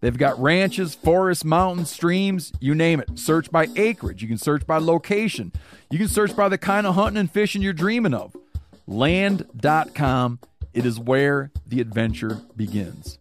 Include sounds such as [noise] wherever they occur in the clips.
They've got ranches, forests, mountains, streams, you name it. Search by acreage. You can search by location. You can search by the kind of hunting and fishing you're dreaming of. Land.com. It is where the adventure begins.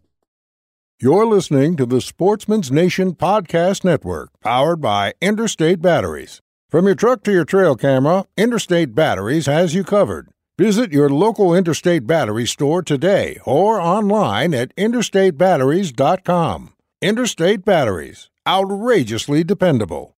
You're listening to the Sportsman's Nation Podcast Network, powered by Interstate Batteries. From your truck to your trail camera, Interstate Batteries has you covered. Visit your local Interstate Battery store today or online at interstatebatteries.com. Interstate Batteries, outrageously dependable.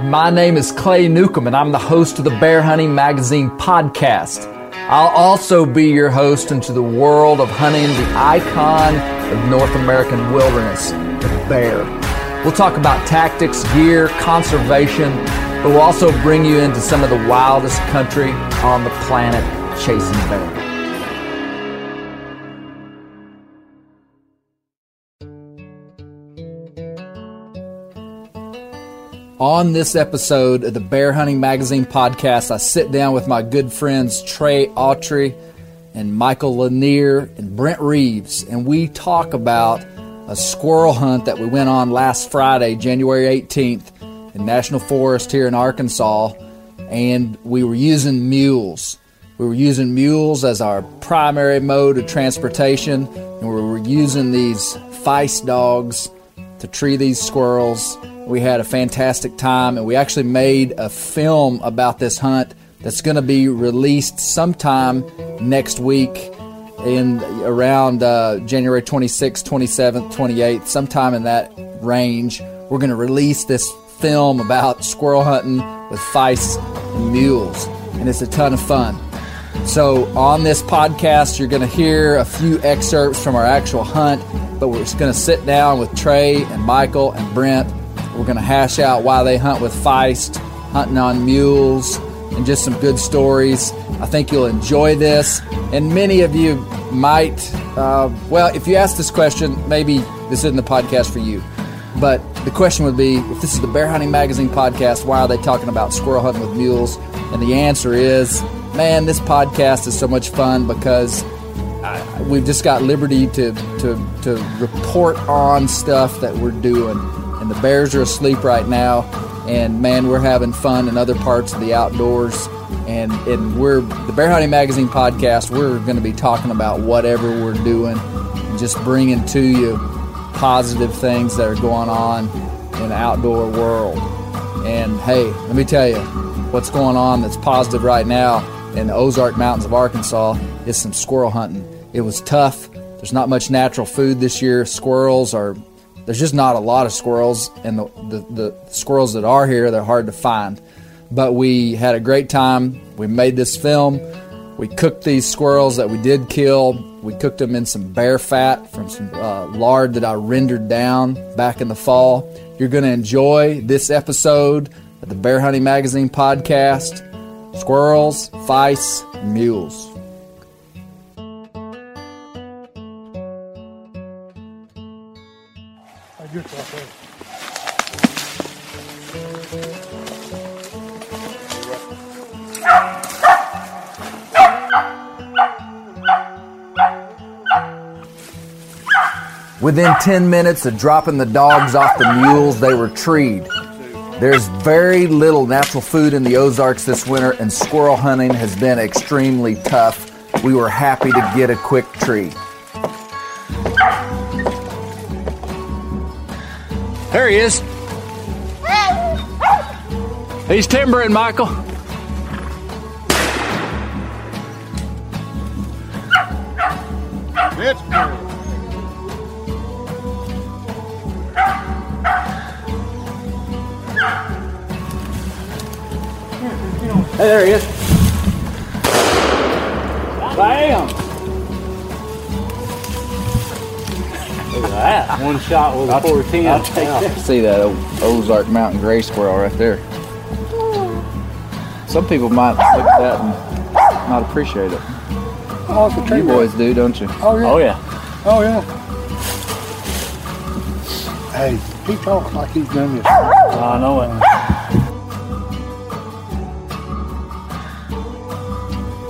My name is Clay Newcomb, and I'm the host of the Bear Hunting Magazine podcast. I'll also be your host into the world of hunting the icon of North American wilderness, the bear. We'll talk about tactics, gear, conservation, but we'll also bring you into some of the wildest country on the planet chasing bear. On this episode of the Bear Hunting Magazine podcast, I sit down with my good friends Trey Autry and Michael Lanier and Brent Reeves, and we talk about a squirrel hunt that we went on last Friday, January 18th, in National Forest here in Arkansas, and we were using mules. We were using mules as our primary mode of transportation, and we were using these feist dogs to tree these squirrels. We had a fantastic time, and we actually made a film about this hunt that's going to be released sometime next week in around uh, January 26th, 27th, 28th, sometime in that range. We're going to release this film about squirrel hunting with feist and mules, and it's a ton of fun. So, on this podcast, you're going to hear a few excerpts from our actual hunt, but we're just going to sit down with Trey and Michael and Brent. We're going to hash out why they hunt with feist, hunting on mules, and just some good stories. I think you'll enjoy this. And many of you might, uh, well, if you ask this question, maybe this isn't the podcast for you. But the question would be if this is the Bear Hunting Magazine podcast, why are they talking about squirrel hunting with mules? And the answer is man, this podcast is so much fun because I, we've just got liberty to, to, to report on stuff that we're doing. And the bears are asleep right now. And man, we're having fun in other parts of the outdoors. And, and we're the Bear Hunting Magazine podcast. We're going to be talking about whatever we're doing and just bringing to you positive things that are going on in the outdoor world. And hey, let me tell you, what's going on that's positive right now in the Ozark Mountains of Arkansas is some squirrel hunting. It was tough. There's not much natural food this year. Squirrels are there's just not a lot of squirrels, and the, the, the squirrels that are here, they're hard to find. But we had a great time. We made this film. We cooked these squirrels that we did kill. We cooked them in some bear fat from some uh, lard that I rendered down back in the fall. You're going to enjoy this episode of the Bear Hunting Magazine podcast Squirrels, Feists, Mules. Within 10 minutes of dropping the dogs off the mules, they were treed. There's very little natural food in the Ozarks this winter, and squirrel hunting has been extremely tough. We were happy to get a quick tree. There he is. He's timbering, Michael. Hey, there he is. That. One shot with a 410. I'll take that. See that O- Ozark Mountain gray squirrel right there. Some people might look at that and not appreciate it. You boys do, don't you? Oh, yeah. Oh yeah. Hey, he talks like he's done this. I know it.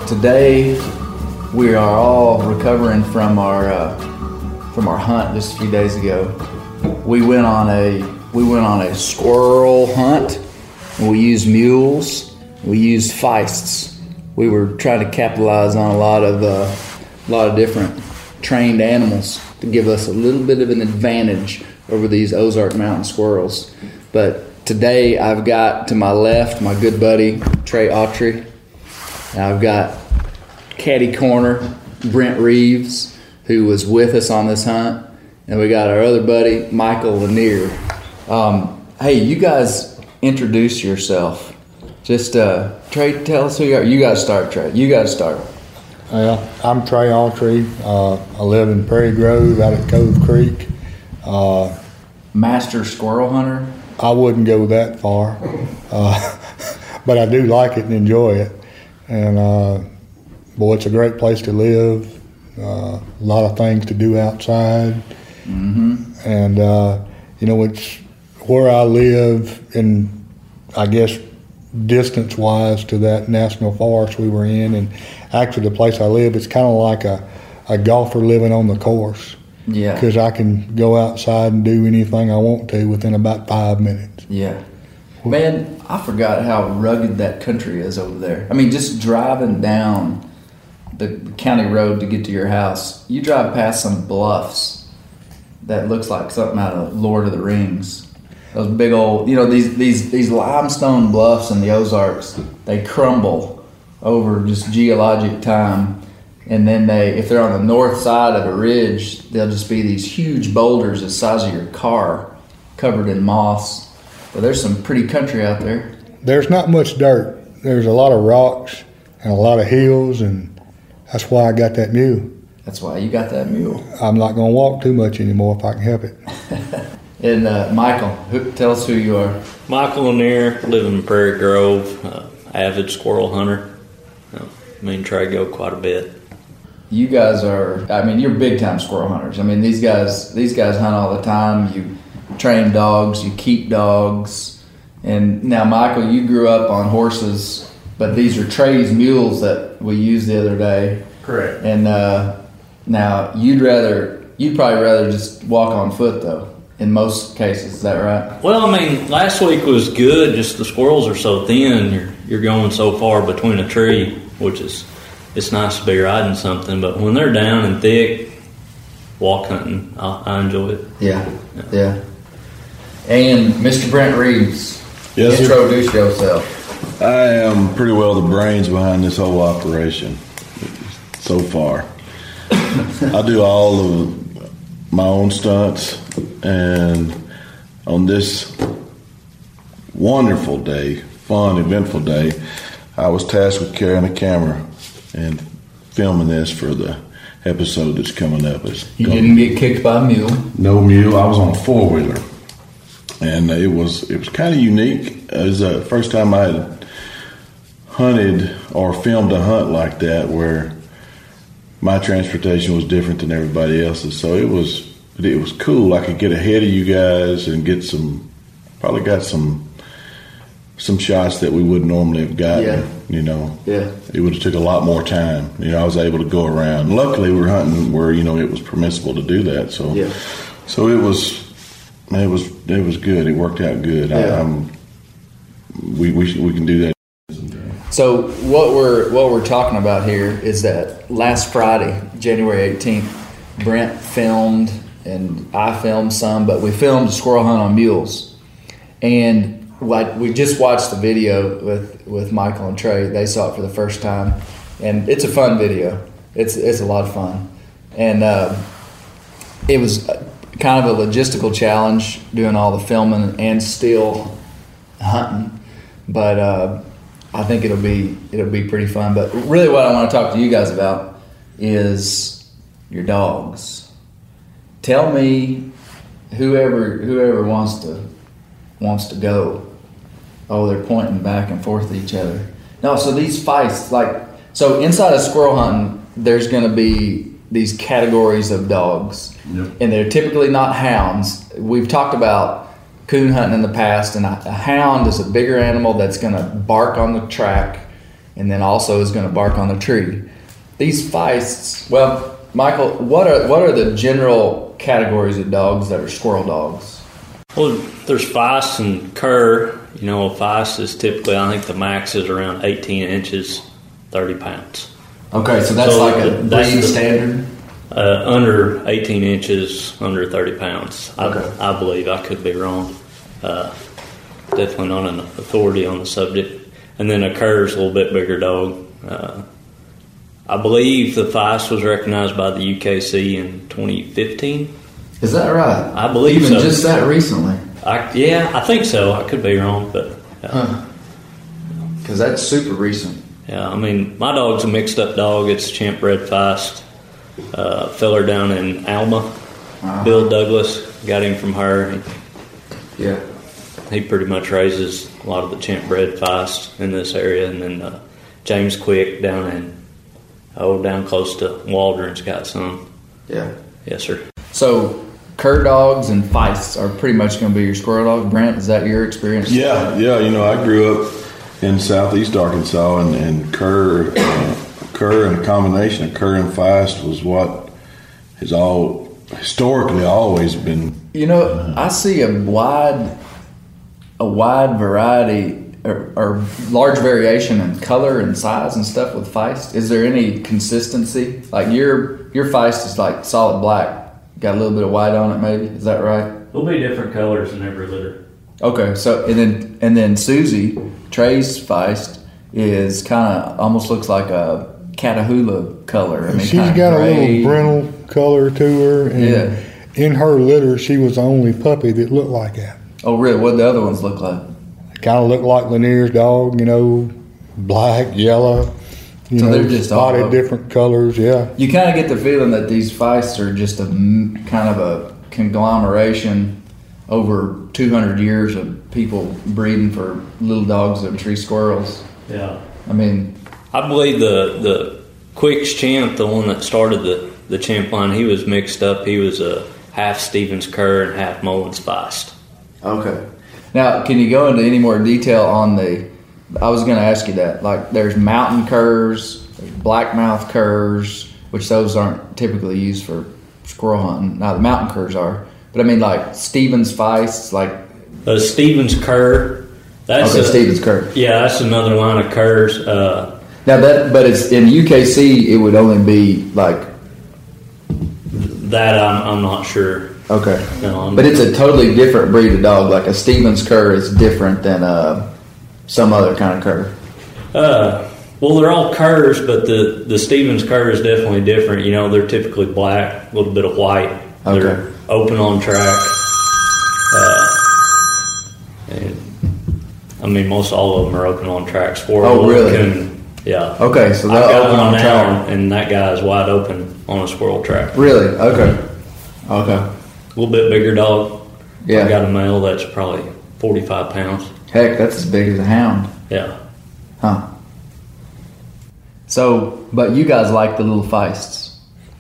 Today, we are all recovering from our uh, from our hunt just a few days ago. We went on a we went on a squirrel hunt. And we used mules. We used feists. We were trying to capitalize on a lot of uh, a lot of different trained animals to give us a little bit of an advantage over these Ozark Mountain squirrels. But today, I've got to my left my good buddy Trey Autry. I've got caddy corner Brent Reeves, who was with us on this hunt, and we got our other buddy Michael Lanier. Um, hey, you guys introduce yourself. Just uh, Trey, tell us who you are. You got to start, Trey. You got to start. Well, I'm Trey Autry. Uh, I live in Prairie Grove out at Cove Creek. Uh, Master squirrel hunter. I wouldn't go that far, uh, [laughs] but I do like it and enjoy it. And uh, boy, it's a great place to live. Uh, a lot of things to do outside, and uh, you know it's where I live. And I guess distance wise to that national forest we were in, and actually the place I live, it's kind of like a, a golfer living on the course Yeah. because I can go outside and do anything I want to within about five minutes. Yeah. Man, I forgot how rugged that country is over there. I mean, just driving down the county road to get to your house, you drive past some bluffs that looks like something out of Lord of the Rings. Those big old, you know, these these these limestone bluffs in the Ozarks, they crumble over just geologic time. And then they, if they're on the north side of a ridge, they'll just be these huge boulders the size of your car, covered in moss. But there's some pretty country out there. There's not much dirt. There's a lot of rocks and a lot of hills, and that's why I got that mule. That's why you got that mule. I'm not going to walk too much anymore if I can help it. [laughs] And uh, Michael, who, tell us who you are. Michael Lanier, living in Prairie Grove, uh, avid squirrel hunter. Uh, me and Trey go quite a bit. You guys are, I mean, you're big time squirrel hunters. I mean, these guys, these guys hunt all the time. You train dogs, you keep dogs, and now Michael, you grew up on horses, but these are Trey's mules that we used the other day. Correct. And uh, now you'd rather, you'd probably rather just walk on foot though. In most cases, is that right? Well, I mean, last week was good. Just the squirrels are so thin. You're you're going so far between a tree, which is it's nice to be riding something. But when they're down and thick, walk hunting, I, I enjoy it. Yeah, yeah. And Mr. Brent Reeves, Yes, sir. introduce yourself. I am pretty well the brains behind this whole operation so far. I do all of my own stunts, and on this wonderful day, fun, eventful day, I was tasked with carrying a camera and filming this for the episode that's coming up. It's You didn't get kicked by a mule. no mule. I was on a four wheeler, and it was it was kind of unique. It was the first time I had hunted or filmed a hunt like that, where my transportation was different than everybody else's. So it was it was cool. I could get ahead of you guys and get some, probably got some, some shots that we wouldn't normally have gotten. Yeah. You know, Yeah. it would have took a lot more time. You know, I was able to go around. Luckily, we were hunting where you know it was permissible to do that. So, Yeah. so it was, it was, it was good. It worked out good. Yeah. I, I'm, we we we can do that. So what we're what we're talking about here is that last Friday, January eighteenth, Brent filmed and I filmed some, but we filmed a squirrel hunt on mules, and like we just watched the video with with Michael and Trey. They saw it for the first time, and it's a fun video. It's it's a lot of fun, and uh, it was kind of a logistical challenge doing all the filming and still hunting, but. Uh, I think it'll be it'll be pretty fun. But really, what I want to talk to you guys about is your dogs. Tell me, whoever whoever wants to wants to go. Oh, they're pointing back and forth at each other. No, so these feists, like so, inside of squirrel hunting, there's going to be these categories of dogs, and they're typically not hounds. We've talked about coon hunting in the past, and a, a hound is a bigger animal that's going to bark on the track, and then also is going to bark on the tree. These feists, well, Michael, what are what are the general categories of dogs that are squirrel dogs? Well, there's feist and cur. You know, a feist is typically, I think the max is around 18 inches, 30 pounds. Okay, so that's So like a breed standard. Uh, under 18 inches, under 30 pounds. I, Okay. I believe. I could be wrong. Uh, definitely not an authority on the subject. And then a cur is a little bit bigger dog. Uh, I believe the feist was recognized by the UKC in 2015. Is that right? I believe Even so. just that recently, I, yeah, I think so. I could be wrong, but uh, because that's super recent. Yeah, I mean, my dog's a mixed up dog. It's a champ bred feist. Uh, filler down in Alma, Uh-huh. Bill Douglas, got him from her. Yeah. He pretty much raises a lot of the champ bred feist in this area. And then uh, James Quick down in, oh, down close to Waldron's got some. Yeah. Yes, sir. So, cur dogs and feists are pretty much going to be your squirrel dog. Brent, is that your experience? Yeah, yeah. You know, I grew up in southeast Arkansas, and, and cur, uh, cur, and a combination of cur and feist was what has all historically always been. You know, I see a wide, a wide variety or, or large variation in color and size and stuff with feist. Is there any consistency? Like your your feist is like solid black, got a little bit of white on it, maybe. Is that right? There'll be different colors in every litter. Okay, so and then and then Susie Trey's feist is kind of almost looks like a Catahoula color. I mean, She's kinda got a little brindle color to her, and Yeah. in her litter, she was the only puppy that looked like that. Oh, really? What the other ones look like? Kind of looked like Lanier's dog, you know, black, yellow. You So know, they're just all body different colors. Yeah, You kind of get the feeling that these feists are just a m- kind of a conglomeration over 200 years of people breeding for little dogs and tree squirrels. Yeah. I mean, I believe the the Quicks champ, the one that started the the champ line, he was mixed up. He was a half Stevens cur and half Mullins Feist. okay. Now, can you go into any more detail on the? I was going to ask you that. Like, there's mountain curs, there's blackmouth curs, which those aren't typically used for squirrel hunting. Now, the mountain curs are, but I mean, like Stevens feists, like Uh, Stevens cur, that's okay, a, Stevens cur. Yeah, that's another line of curs. Uh, Now that, but it's in UKC. It would only be like that I'm, I'm not sure. okay, No, I'm- but it's a totally different breed of dog. Like a Stevens cur is different than uh, some other kind of cur. Uh, well, they're all curs, but the the Stevens cur is definitely different. You know, they're typically black, a little bit of white. Okay. They're open on track. Uh, and, I mean, most all of them are open on track. Squirrel, Oh, really? coon, yeah. Okay, so I've open on now, track. and that guy is wide open on a squirrel track. Really? Okay. Okay. A little bit bigger dog. Yeah. I got a male that's probably 45 pounds. Heck, that's as big as a hound, Yeah. huh? So, but you guys like the little feists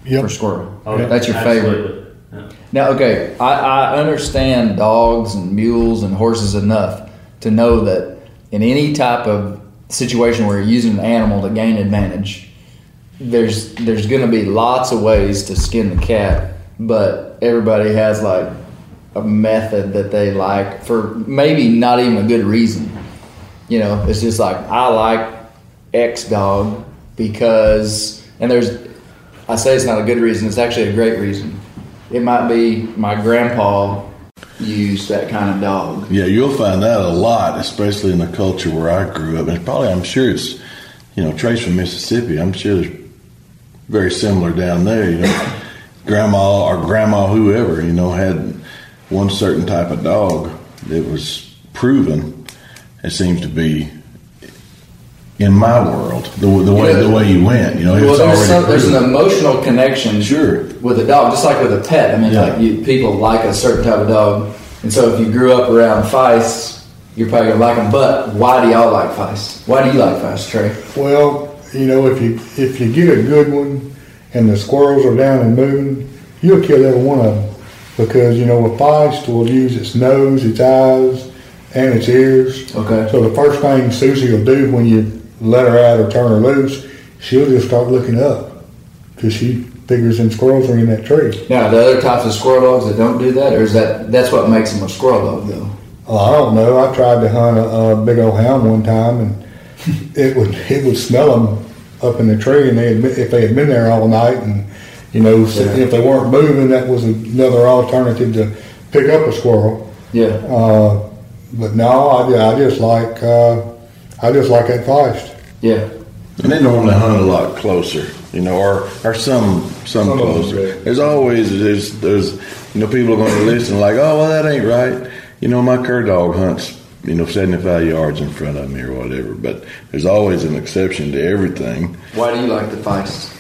Yep. for squirrel. Oh, That's your favorite. Yeah. Now, okay, I, I understand dogs and mules and horses enough to know that in any type of situation where you're using an animal to gain advantage, there's there's going to be lots of ways to skin the cat, but everybody has like a method that they like for maybe not even a good reason. You know, it's just like I like X dog because, and there's, I say it's not a good reason. It's actually a great reason. It might be my grandpa used that kind of dog. Yeah, you'll find that a lot, especially in the culture where I grew up. And probably, I'm sure it's, you know, Trace from Mississippi. I'm sure there's very similar down there. You know, [coughs] grandma or grandma, whoever, you know, had one certain type of dog that was proven. It seems to be in my world the, the way Yeah. the way you went. You know, Well, it's there's, already some, there's an emotional connection Sure. with a dog, just like with a pet. I mean, Yeah. like you, people like a certain type of dog, and so if you grew up around Feist, you're probably gonna like them. But why do y'all like Feist? Why do you like Feist, Trey? Well, you know, if you if you get a good one and the squirrels are down and moving, you'll kill every one of them because you know a feist will use its nose, its eyes, and its ears. Okay. So the first thing Susie will do when you let her out or turn her loose, she'll just start looking up because she figures them squirrels are in that tree. Now, the other types of squirrel dogs that don't do that, or is that that's what makes them a squirrel dog, though? Well, I don't know. I tried to hunt a, a big old hound one time, and [laughs] it would it would smell them up in the tree, and they had, if they had been there all night, and you know, Yeah. if they weren't moving, that was another alternative to pick up a squirrel. Yeah. Uh, but no, I, I just like uh, I just like that feist. Yeah. And they normally hunt a lot closer, you know, or or some some, Some closer. There's always there's there's you know people are going to listen like, oh well that ain't right. You know, my cur dog hunts you know 75 yards in front of me or whatever. But there's always an exception to everything. Why do you like the Feist?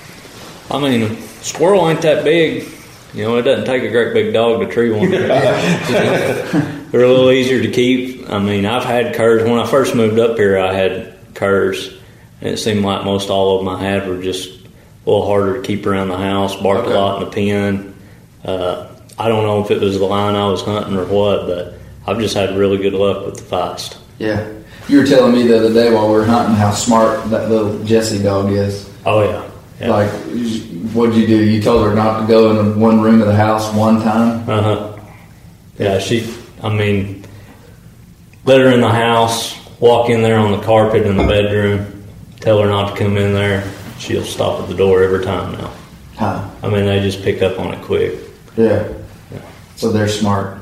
I mean, squirrel ain't that big. You know, it doesn't take a great big dog to tree one. [laughs] They're a little easier to keep. I mean, I've had curs. When I first moved up here, I had curs, and it seemed like most all of them I had were just a little harder to keep around the house, barked Okay. a lot in the pen. Uh, I don't know if it was the line I was hunting or what, but I've just had really good luck with the feist. Yeah. You were telling me the other day while we were hunting how smart that little Jessie dog is. Oh yeah, yeah. Like, what'd you do? You told her not to go in one room of the house one time? Uh huh. Yeah, she. I mean, let her in the house, walk in there on the carpet in the bedroom, tell her not to come in there. She'll stop at the door every time now. Huh. I mean, they just pick up on it quick. Yeah. So they're smart.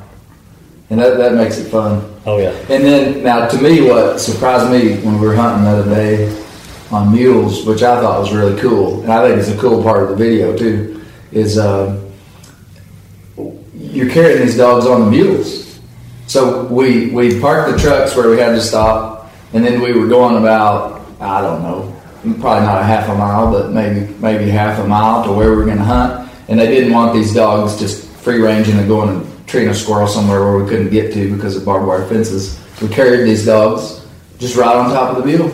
And that, that makes it fun. Oh yeah. And then, now to me, what surprised me when we were hunting the other day on mules, which I thought was really cool, and I think it's a cool part of the video too, is um, you're carrying these dogs on the mules. So we, we parked the trucks where we had to stop, and then we were going about, I don't know, probably not a half a mile, but maybe maybe half a mile to where we were going to hunt. And they didn't want these dogs just free ranging and going and treating a squirrel somewhere where we couldn't get to because of barbed wire fences. We carried these dogs just right on top of the mule,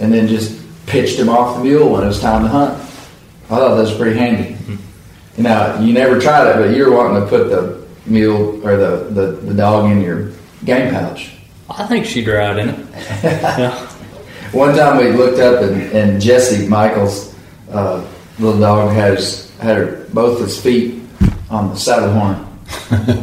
and then just pitched them off the mule when it was time to hunt. I thought that was pretty handy. Mm-hmm. Now you never tried it, but you were wanting to put the mule or the, the, the dog in your game pouch. I think she'd ride in it. [laughs] yeah. One time we looked up and, and Jessie Michaels' uh, little dog had his, had her, both his feet on the saddle horn,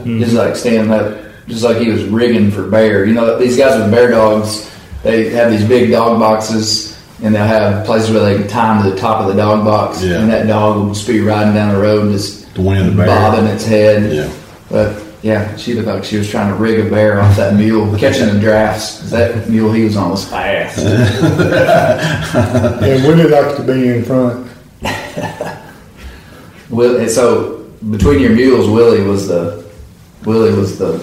[laughs] just like standing up, just like he was rigging for bear. You know, these guys with bear dogs, they have these big dog boxes, and they'll have places where they can tie to the top of the dog box, Yeah. and that dog will just be riding down the road, just the bobbing its head. Yeah. But yeah, she looked like she was trying to rig a bear off that mule, catching the drafts. That mule he was on was fast. [laughs] And Willie likes to be in front. [laughs] Will, and so between your mules, Willie was the Willie was the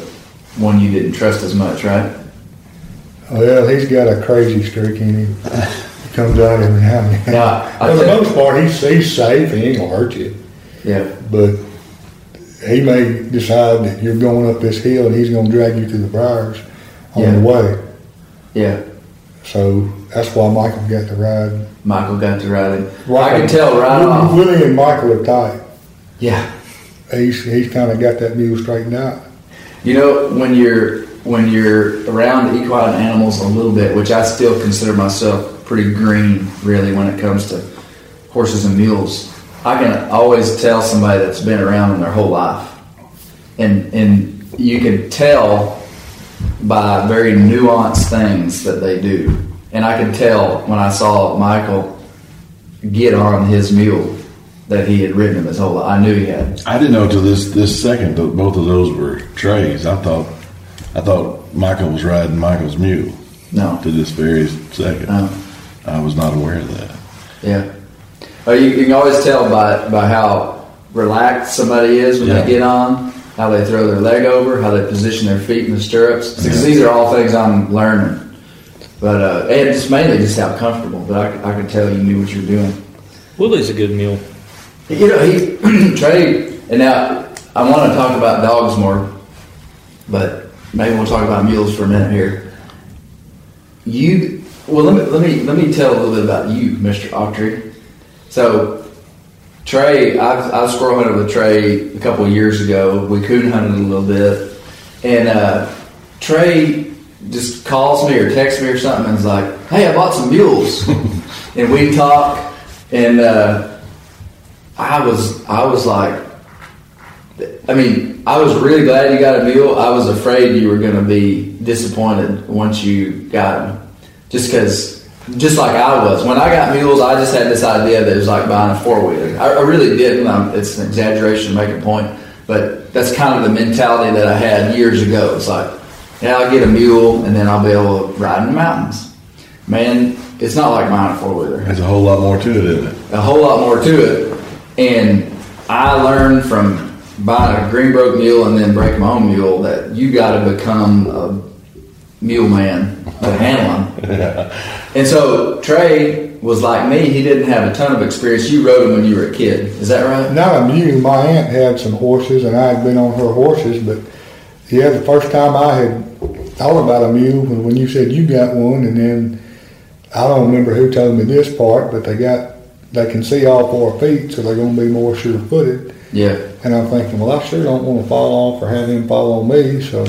one you didn't trust as much, right? Well, he's got a crazy streak in him. He comes out every now and then. Yeah, For the most part, he's, he's safe. He ain't gonna hurt you. Yeah, But he may decide that you're going up this hill and he's gonna drag you through the briars on Yeah. the way. yeah. So that's why Michael got to ride. Michael got to ride him. I can tell right Willie- off. Willie and Michael are tight. Yeah, he's he's kind of got that mule straightened out. You know, when you're when you're around equine animals a little bit, which I still consider myself pretty green, really, when it comes to horses and mules, I can always tell somebody that's been around them their whole life, and and you can tell by very nuanced things that they do. And I could tell when I saw Michael get on his mule that he had ridden him his whole life. I knew he had. I didn't know till this this second that both of those were Trey's. I thought I thought Michael was riding Michael's mule No. to this very second. No. I was not aware of that. Yeah. You, you can always tell by, by how relaxed somebody is when Yeah. they get on, how they throw their leg over, how they position their feet in the stirrups. Because these are all things I'm learning. But uh, and it's mainly just how comfortable. But I, I could tell you knew what you were doing. Willie's a good mule. You know, he [clears throat] Trey, and now I want to talk about dogs more, but maybe we'll talk about mules for a minute here. You, well, let me let me let me tell a little bit about you, Mister Autry. So, Trey, I, I was squirrel hunted with Trey a couple years ago. We coon hunted a little bit, and uh, Trey just calls me or texts me or something and is like, "Hey, I bought some mules," [laughs] and we talk, and. Uh, I was I was like I mean, I was really glad you got a mule. I was afraid you were going to be disappointed once you got them, Just because, just like I was. When I got mules, I just had this idea that it was like buying a four wheeler. I, I really didn't. I'm, it's an exaggeration to make a point. But that's kind of the mentality that I had years ago. It's like, yeah, I'll get a mule and then I'll be able to ride in the mountains. Man, it's not like buying a four wheeler There's a whole lot more to it, isn't it? a whole lot more to it. And I learned from buying a green broke mule and then break my own mule that you got to become a mule man to handle them. And so Trey was like me; he didn't have a ton of experience. You rode him when you were a kid, is that right? Not a mule. My aunt had some horses, and I had been on her horses. But yeah, the first time I had thought about a mule was when you said you got one, and then I don't remember who told me this part, but they got they can see all four feet, so they're going to be more sure-footed. Yeah, And I'm thinking, well, I sure don't want to fall off or have him fall on me, so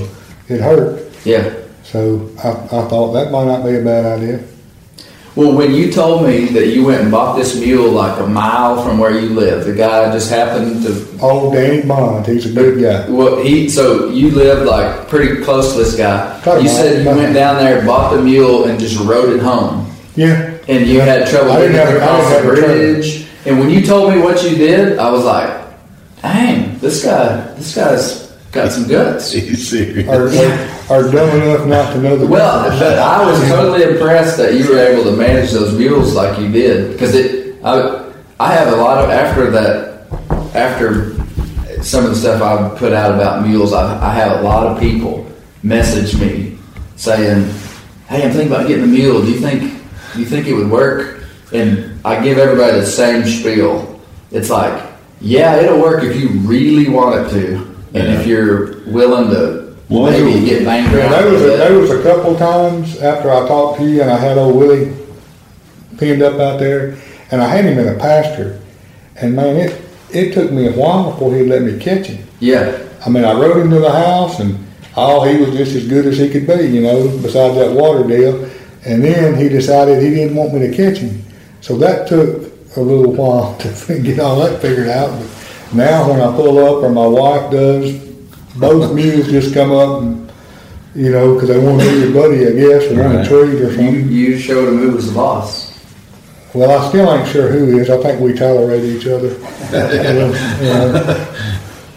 it hurt. yeah. So I, I thought that might not be a bad idea. Well, when you told me that you went and bought this mule like a mile from where you live, the guy just happened to Oh, Danny Bond, he's a good guy. Well, he so you lived like pretty close to this guy. Him You said you went down there, bought the mule, and just rode it home. Yeah. And you had trouble getting across the have a trouble. bridge. And when you told me what you did, I was like, "Dang, this guy, this guy's got some guts." [laughs] He's serious. Are, are, are dumb enough not to know the Well, but I was totally impressed that you were able to manage those mules like you did because it. I I have a lot of after that after some of the stuff I've put out about mules. I, I have a lot of people message me saying, "Hey, I'm thinking about getting a mule. Do you think do you think it would work?" And I give everybody the same spiel. It's like, yeah, it'll work if you really want it to, and if you're willing to Well, maybe it'll- get banged Yeah, around. there a was a, bit. there was a couple times after I talked to you, and I had old Willie pinned up out there, and I had him in a pasture, and man, it it took me a while before he'd let me catch him. Yeah, I mean, I rode him to the house, and all he was just as good as he could be, you know, besides that water deal. And then he decided he didn't want me to catch him, so that took a little [laughs] while to get all that figured out. But now, when I pull up, or my wife does, both mules just come up and. You know, because they want to be your buddy, I guess, or on a Right. treat or you something. you you showed him who was the boss. Well, I still ain't sure who is. I think we tolerate each other. yeah,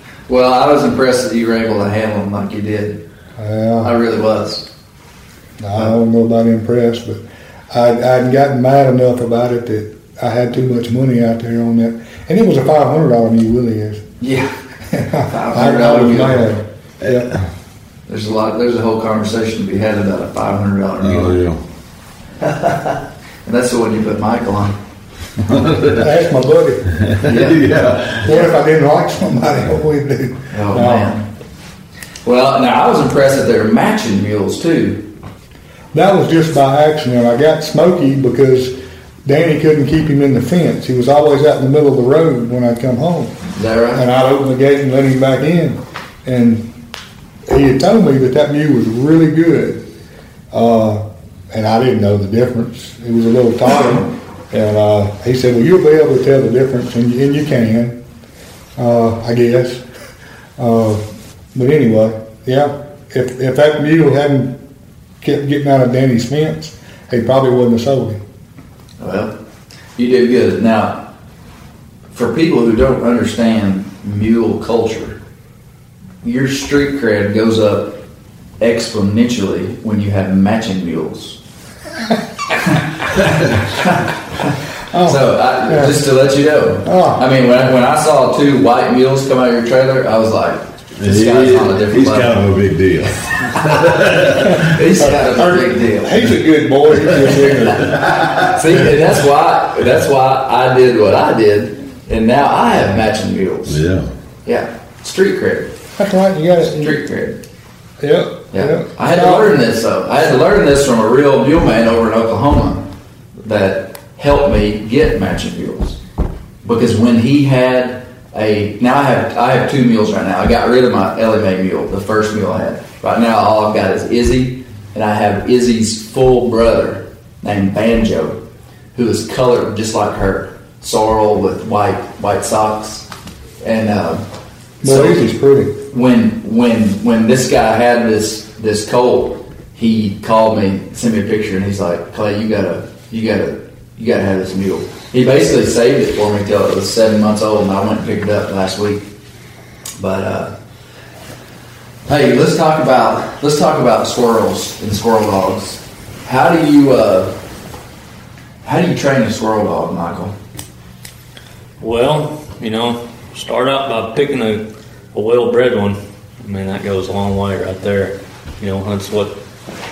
[laughs] Well, I was impressed that you were able to handle him like you did. yeah. I really was. I don't know about impressed, but I'd, I'd gotten mad enough about it that I had too much money out there on that. And it was a five hundred dollar mule, Willie is. Yeah, [laughs] I, I $500 was mule. Yeah. There's a lot. There's a whole conversation to be had about a five hundred dollar Oh yeah. [laughs] and that's the one you put Michael on. [laughs] Ask my buddy. Yeah. yeah. What if I didn't like somebody? What would we do? Oh No. man. Well, now I was impressed that they were matching mules too. That was just by accident. I got Smokey because Danny couldn't keep him in the fence. He was always out in the middle of the road when I'd come home. Is that right? and I'd open the gate and let him back in. And he had told me that that mule was really good. Uh, and I didn't know the difference. It was a little taller. And uh, he said, well, you'll be able to tell the difference, and, and you can, uh, I guess. Uh, but anyway, yeah, if, if that mule hadn't kept getting out of Danny's fence, he probably wouldn't have sold him. Well, you did good. Now, for people who don't understand mule culture, your street cred goes up exponentially when you have matching mules. [laughs] Oh. So, I, Yeah. just to let you know, Oh. I mean, when I, when I saw two white mules come out of your trailer, I was like, this guy's on a different he's level. kind of a big deal. [laughs] He's kind of a big deal. He's a good boy. He's just [laughs] ignorant. See, and that's why that's why I did what I did, and now I have matching mules. Yeah. Yeah, street cred, That's right. You got it. street cred. Yeah. Yeah, I had to learn this though. I had to learn this from a real mule man over in Oklahoma that helped me get matching mules. Because when he had a now I have I have two mules right now. I got rid of my Ellie Mae mule, the first mule I had. Right now all I've got is Izzy, and I have Izzy's full brother named Banjo, who is colored just like her, sorrel with white white socks, and. Uh, Boy, he's pretty. when when when this guy had this this colt, he called me, sent me a picture, and he's like, Clay, you gotta you gotta you gotta have this mule. He basically saved it for me till it was seven months old, and I went and picked it up last week. But uh, hey, let's talk about let's talk about squirrels and squirrel dogs. How do you uh, how do you train a squirrel dog, Michael? Well, you know, start out by picking a, a well-bred one. I mean, that goes a long way right there. You know, that's what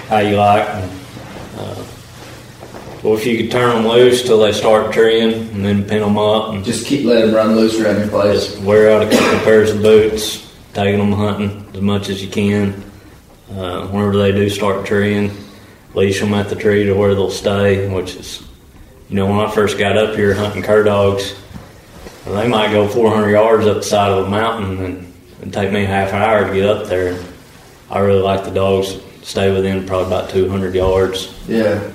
how you like. And, uh, well, if you could turn them loose till they start treeing, and then pin them up, and Just keep letting them run loose around your place. just wear out a couple of pairs of boots, taking them hunting as much as you can. Uh, whenever they do start treeing, leash them at the tree to where they'll stay, which is, you know, when I first got up here hunting cur dogs, they might go 400 yards up the side of a mountain and it'd take me half an hour to get up there. I really like the dogs to stay within probably about 200 yards. Yeah.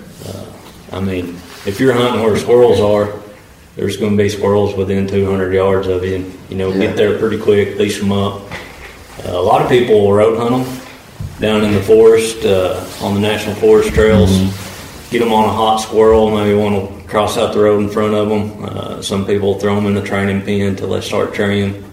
I mean, if you're hunting where squirrels are, there's going to be squirrels within 200 yards of you. And, you know, Yeah. get there pretty quick, leash them up. Uh, a lot of people will road hunt them down in the forest, uh, on the national forest trails. Get them on a hot squirrel, maybe one will cross out the road in front of them. Uh, some people throw them in the training pen until they start treeing.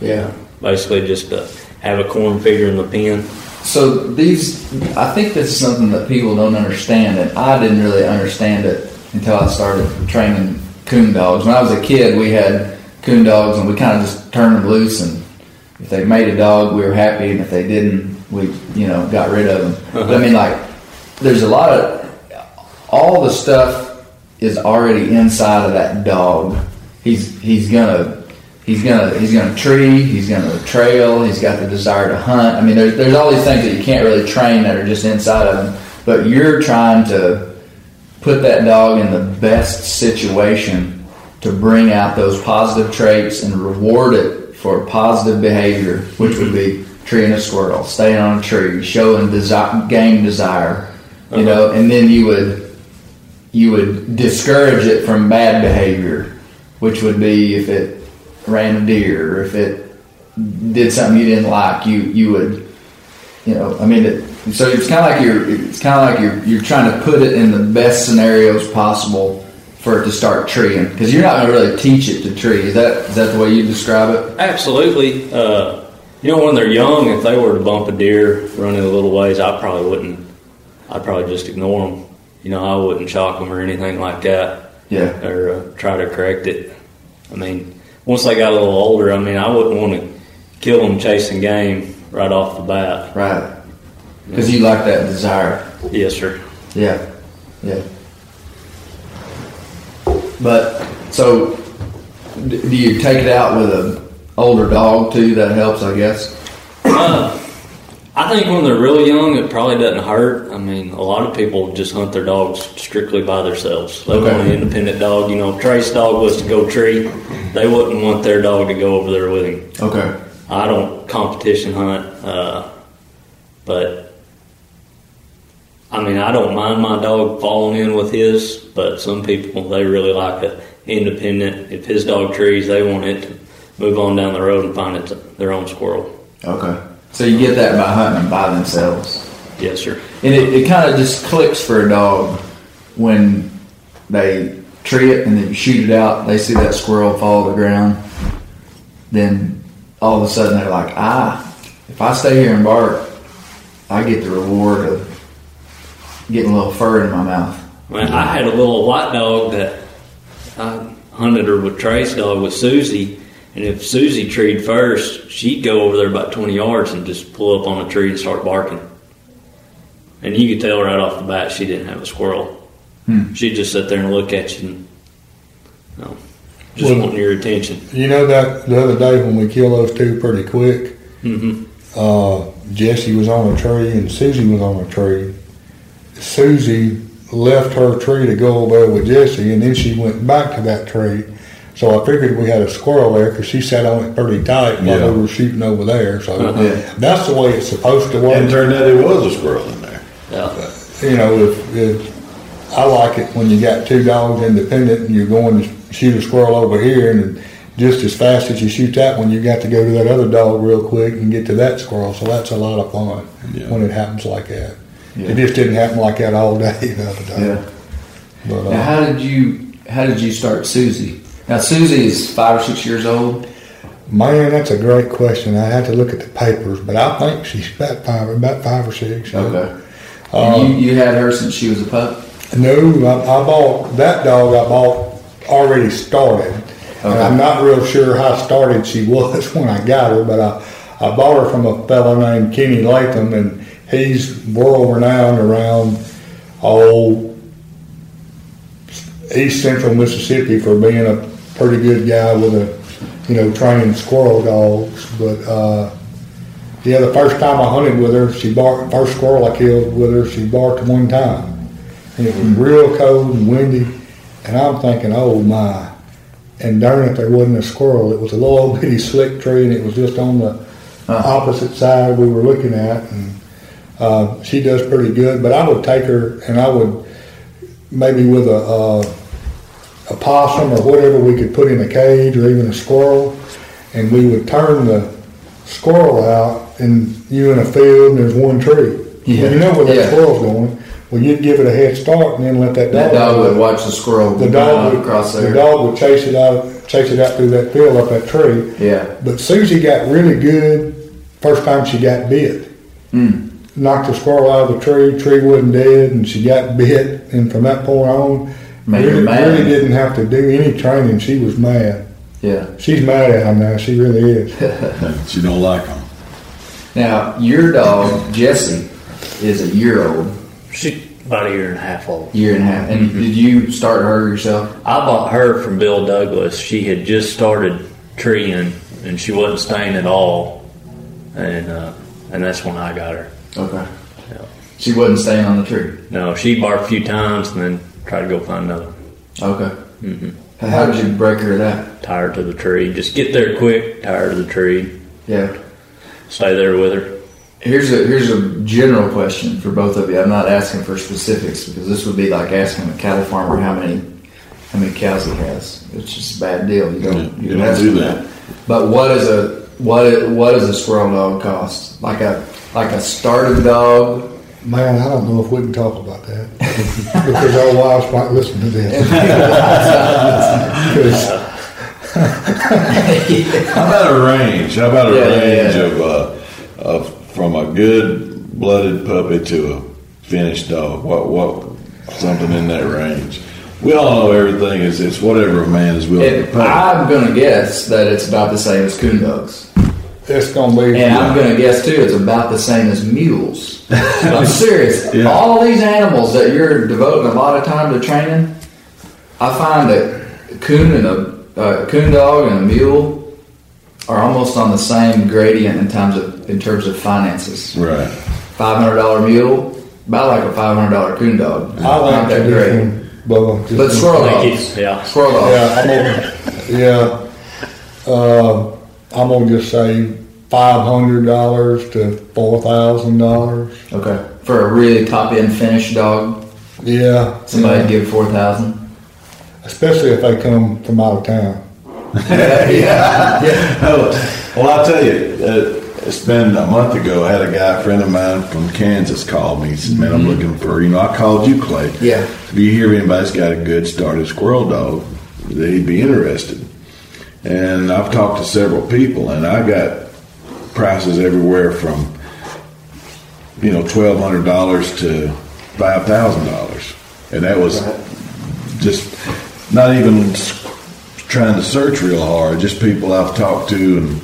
Yeah. Basically, just to have a corn figure in the pen. So these, I think this is something that people don't understand, and I didn't really understand it until I started training coon dogs. When I was a kid, we had coon dogs, and we kind of just turned them loose, and if they made a dog, we were happy, and if they didn't, we, you know, got rid of them. But I mean, uh-huh. like, there's a lot of, all the stuff is already inside of that dog. He's he's gonna he's gonna he's gonna tree, he's gonna trail, he's got the desire to hunt. I mean, there's there's all these things that you can't really train that are just inside of him. But you're trying to put that dog in the best situation to bring out those positive traits and reward it for positive behavior, which would be treeing a squirrel, staying on a tree, showing desire, game desire, you know, uh-huh. and then you would you would discourage it from bad behavior, which would be if it ran a deer if it did something you didn't like, you you would, you know, I mean, it, so it's kind of like you're it's kind of like you're you're trying to put it in the best scenarios possible for it to start treeing because you're not going to really teach it to tree. Is that is that the way you describe it? Absolutely. Uh, you know, when they're young, if they were to bump a deer running a little ways, I probably wouldn't. I'd probably just ignore them. You know, I wouldn't shock them or anything like that, Yeah, or uh, try to correct it. I mean, once they got a little older, I mean, I wouldn't want to kill them chasing game right off the bat. right. Because you like that desire. Yes, sir. Yeah, yeah. But so, do you take it out with a older dog too? That helps, I guess. Uh, I think when they're really young, it probably doesn't hurt. I mean, a lot of people just hunt their dogs strictly by themselves. They Okay. want an independent dog. You know, Trace dog was to go tree. They wouldn't want their dog to go over there with him. Okay. I don't competition hunt, uh, but I mean, I don't mind my dog falling in with his, but some people they really like a independent. If his dog trees, they want it to move on down the road and find it their own squirrel. Okay. So you get that by hunting them by themselves. Yes, sir. And it, it kind of just clicks for a dog when they tree it and then you shoot it out. They see that squirrel fall to the ground. Then all of a sudden they're like, ah, if I stay here and bark, I get the reward of getting a little fur in my mouth. Man, I had a little white dog that I hunted her with Trace dog with Susie, and if Susie treed first, she'd go over there about 20 yards and just pull up on a tree and start barking. And you could tell right off the bat she didn't have a squirrel. She'd just sit there and look at you and, you know, just Well- wanting your attention. You know that the other day when we killed those two pretty quick, hmm uh, Jessie was on a tree and Susie was on a tree. Susie left her tree to go over there with Jessie, and then she went back to that tree. So I figured we had a squirrel there because she sat on it pretty tight while Yeah. we were shooting over there. So Yeah. that's the way it's supposed to And work. it turned out there was a squirrel in there. Yeah. You know, if, if I like it when you got two dogs independent and you're going to shoot a squirrel over here, and just as fast as you shoot that one, you got to go to that other dog real quick and get to that squirrel. So that's a lot of fun Yeah. when it happens like that. Yeah. It just didn't happen like that all day [laughs] the other day. But, Now, uh, how did you how did you start Susie? Now Susie is five or six years old. man, that's a great question. I had to look at the papers, but I think she's about five, about five or six. Okay. Uh, And you, you had her since she was a pup. No, I, I bought that dog. I bought already started, and I'm not real sure how started she was [laughs] when I got her. But I, I bought her from a fellow named Kenny Latham, and he's world renowned around all East Central Mississippi for being a pretty good guy with a, you know, training squirrel dogs. But uh, yeah, the first time I hunted with her, she barked. First squirrel I killed with her, she barked one time. And it was real cold and windy, and I'm thinking, oh my. And darn it, there wasn't a squirrel. It was a little [laughs] old bitty slick tree, and it was just on the opposite side we were looking at. And uh, she does pretty good, but I would take her, and I would maybe with a, uh, a possum or whatever we could put in a cage, or even a squirrel, and we would turn the squirrel out, and you in a field, and there's one tree. Yeah. You know where that Yeah. squirrel's going. Well, you'd give it a head start, and then let that dog. That dog would watch the squirrel The dog would across The dog would chase it out, chase it out through that field up that tree. Yeah. But Susie got really good first time she got bit. Mm. Knocked the squirrel out of the tree. Tree wasn't dead, and she got bit. And from that point on, Made really, mad. really didn't have to do any training. She was mad. Yeah. She's mad at him now. She really is. [laughs] She don't like him. Now your dog Jessie is a year old, She's about a year and a half old. year and a half. And did you start her yourself? I bought her from Bill Douglas. She had just started treeing, and she wasn't staying at all, and uh, and that's when I got her. Okay. Yeah. She wasn't staying on the tree. No, she barked a few times and then tried to go find another. Okay. How did you break her of that? Tired to the tree. Just get there quick. Tired of the tree. Yeah. Stay there with her. Here's a here's a general question for both of you. I'm not asking for specifics because this would be like asking a cattle farmer how many how many cows he has. It's just a bad deal. You don't Yeah, you, you don't don't ask do for that. But what is a what i- what does a squirrel dog cost? Like a like a starting dog. Man, I don't know if we can talk about that [laughs] because our wives might listen to this. [laughs] How about a range? How about a Yeah, yeah, range yeah. of uh, of from a good blooded puppy to a finished dog? What what something in that range? We all know everything is it's whatever a man is willing to It, pay. I'm gonna guess that it's about the same as coon dogs, it's gonna be. and I'm gonna guess too it's about the same as mules. [laughs] I'm serious. Yeah. All these animals that you're devoting a lot of time to training, I find that a coon and a uh, coon dog and a mule are almost on the same gradient in terms of in terms of finances. right. Five hundred dollar mule, about like a five hundred dollar coon dog. I Not like that to great. do Bubba. just- But squirrel Thank dogs. Yeah. squirrel dogs. Yeah, I mean, yeah. Uh, I'm gonna just say five hundred dollars to four thousand dollars. Okay. For a really top end finished dog, Yeah. somebody yeah. give four thousand. Especially if they come from out of town. Oh, [laughs] well, I'll tell you, uh, it's been a month ago. I had a guy, a friend of mine from Kansas, call me. He said, "Man, I'm looking for you know." I called you, Clay. Yeah. If you hear anybody's got a good started squirrel dog, they'd be interested. And I've talked to several people, and I got prices everywhere from you know twelve hundred dollars to five thousand dollars, and that was just not even trying to search real hard. Just people I've talked to and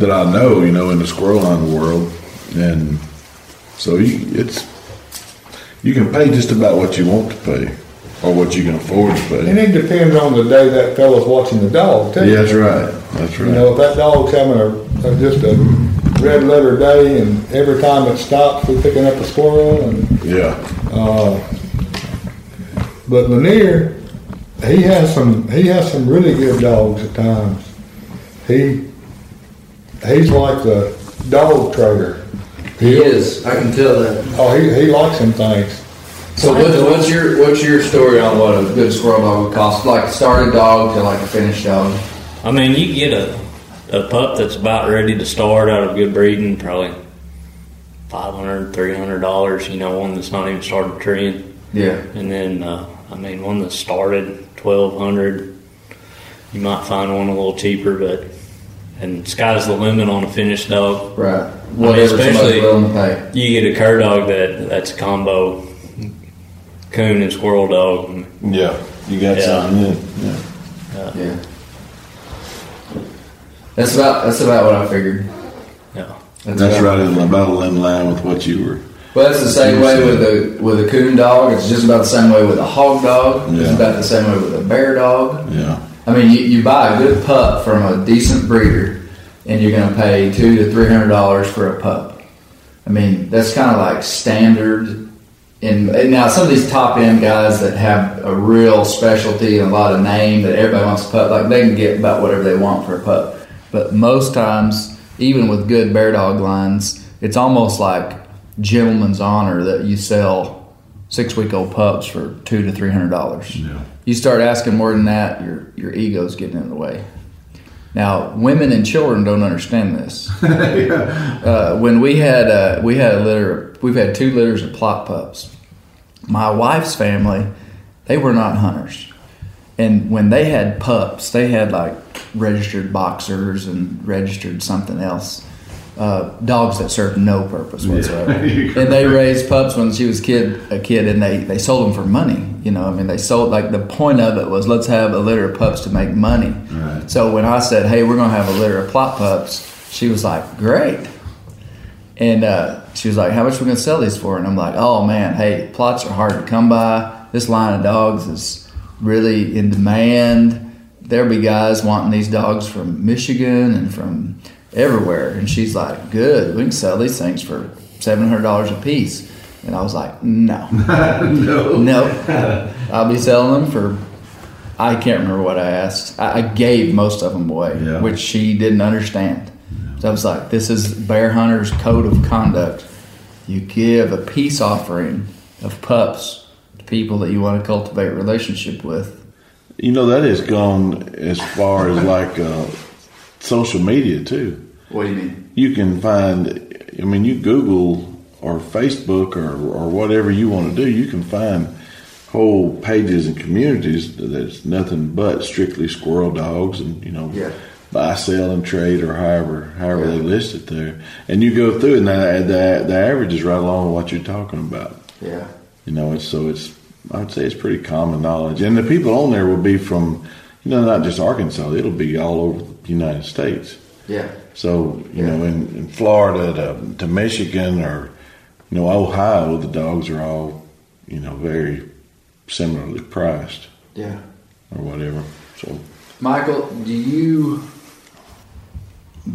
that I know, you know, in the squirrel hunting world, and so you, it's you can pay just about what you want to pay or what you can afford to pay. And it depends on the day that fella's watching the dog too. Yeah, that's right. That's right. You know, if that dog's having a, a just a red letter day, and every time it stops, we're picking up a squirrel. And Yeah, uh, but Lanier, he has some he has some really good dogs at times. He he's like the dog trader. He is. I can tell that. Oh, he, he likes them things. So what, what's your what's your story on what a good squirrel dog would cost? Like a started dog to like a finished dog. I mean, you get a, a pup that's about ready to start out of good breeding, probably 500 $300, you know, one that's not even started treeing. Yeah. And then, uh, I mean, one that started 1200 you might find one a little cheaper, but, and sky's the limit on a finished dog. Right. Whatever somebody's especially- willing to pay. You get a cur dog that that's a combo coon and squirrel dog. yeah. You got Yeah. something in. Yeah. Yeah. That's about that's about what I figured. Yeah. That's about- right in about in line with what you were. Well, that's the same way with a with a coon dog. It's just about the same way with a hog dog. It's about the same way with a bear dog. Yeah. I mean, you, you buy a good pup from a decent breeder, and you're going to pay two to three hundred dollars for a pup. I mean, that's kind of like standard. In and now, some of these top end guys that have a real specialty and a lot of name that everybody wants a pup, like they can get about whatever they want for a pup. But most times, even with good bear dog lines, it's almost like gentleman's honor that you sell six week old pups for two to three hundred dollars. Yeah. You start asking more than that, your your ego's getting in the way. Now, women and children don't understand this. [laughs] uh, when we had uh, we had a litter, we've had two litters of plot pups. My wife's family, they were not hunters, and when they had pups, they had like registered boxers and registered something else. Uh, dogs that served no purpose whatsoever, [laughs] and they raised pups when she was kid a kid, and they they sold them for money. You know, I mean, they sold like the point of it was let's have a litter of pups to make money. Right. So when I said, "Hey, we're gonna have a litter of plot pups," she was like, "Great." And uh, she was like, "How much are we gonna sell these for?" And I'm like, "Oh man, hey, plots are hard to come by. This line of dogs is really in demand. There'll be guys wanting these dogs from Michigan and from everywhere." And she's like, "Good, we can sell these things for seven hundred dollars a piece." And I was like, "No, [laughs] no, no, I'll be selling them for." I can't remember what I asked. I, I gave most of them away, Yeah. which she didn't understand. So I was like, "This is Bear Hunter's code of conduct. You give a peace offering of pups to people that you want to cultivate a relationship with." You know that has gone as far as like uh, social media too. What do you mean? You can find. I mean, you Google or Facebook or or whatever you want to do. You can find whole pages and communities that's nothing but strictly squirrel dogs, and you know, Yeah. buy, sell, and trade, or however however Yeah. they list it there. And you go through, it, and the, the the average is right along with what you're talking about. Yeah, You know, it's so it's I would say it's pretty common knowledge, and the people on there will be from you know not just Arkansas; it'll be all over United States. yeah, So you Yeah. know, in, in Florida to, to Michigan or you know Ohio, the dogs are all you know very similarly priced yeah. or whatever. So Michael, do you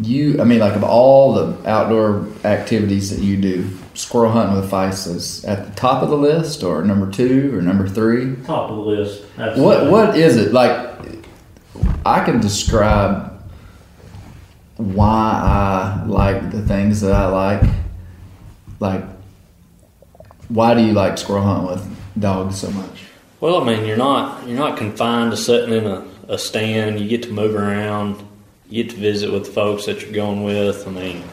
you I mean like of all the outdoor activities that you do, squirrel hunting with Feist is at the top of the list or number two or number three? Top of the list. What what is it? Like I can describe why I like the things that I like. Like, why do you like squirrel hunting with dogs so much? Well, I mean, you're not you're not confined to sitting in a, a stand. You get to move around. You get to visit with the folks that you're going with. I mean,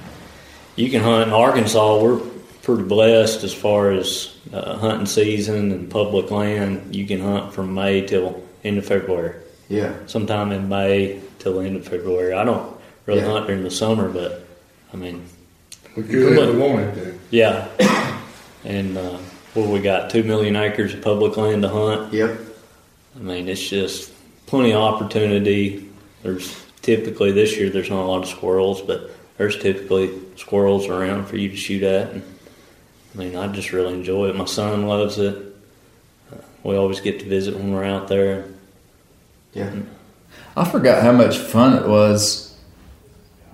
you can hunt in Arkansas. We're pretty blessed as far as uh, hunting season and public land. You can hunt from May till end of February. Yeah. Sometime in May till end of February. I don't really Yeah. hunt during the summer, but I mean, We could if we wanted to. yeah. and uh, what we got? Two million acres of public land to hunt. Yep. I mean, it's just plenty of opportunity. There's typically this year there's not a lot of squirrels, but there's typically squirrels around for you to shoot at. And, I mean, I just really enjoy it. My son loves it. Uh, we always get to visit when we're out there. Yeah. I forgot how much fun it was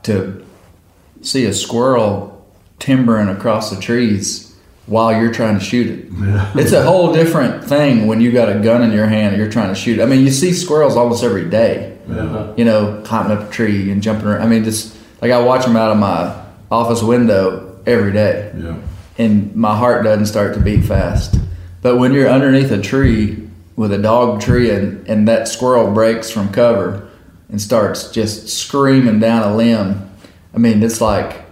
to see a squirrel timbering across the trees while you're trying to shoot it. It's a whole different thing when you got a gun in your hand and you're trying to shoot. it. I mean, you see squirrels almost every day. You know, climbing up a tree and jumping around. I mean, just like I watch them out of my office window every day Yeah. and my heart doesn't start to beat fast. But when you're underneath a tree with a dog tree and, and that squirrel breaks from cover and starts just screaming down a limb, I mean, it's like,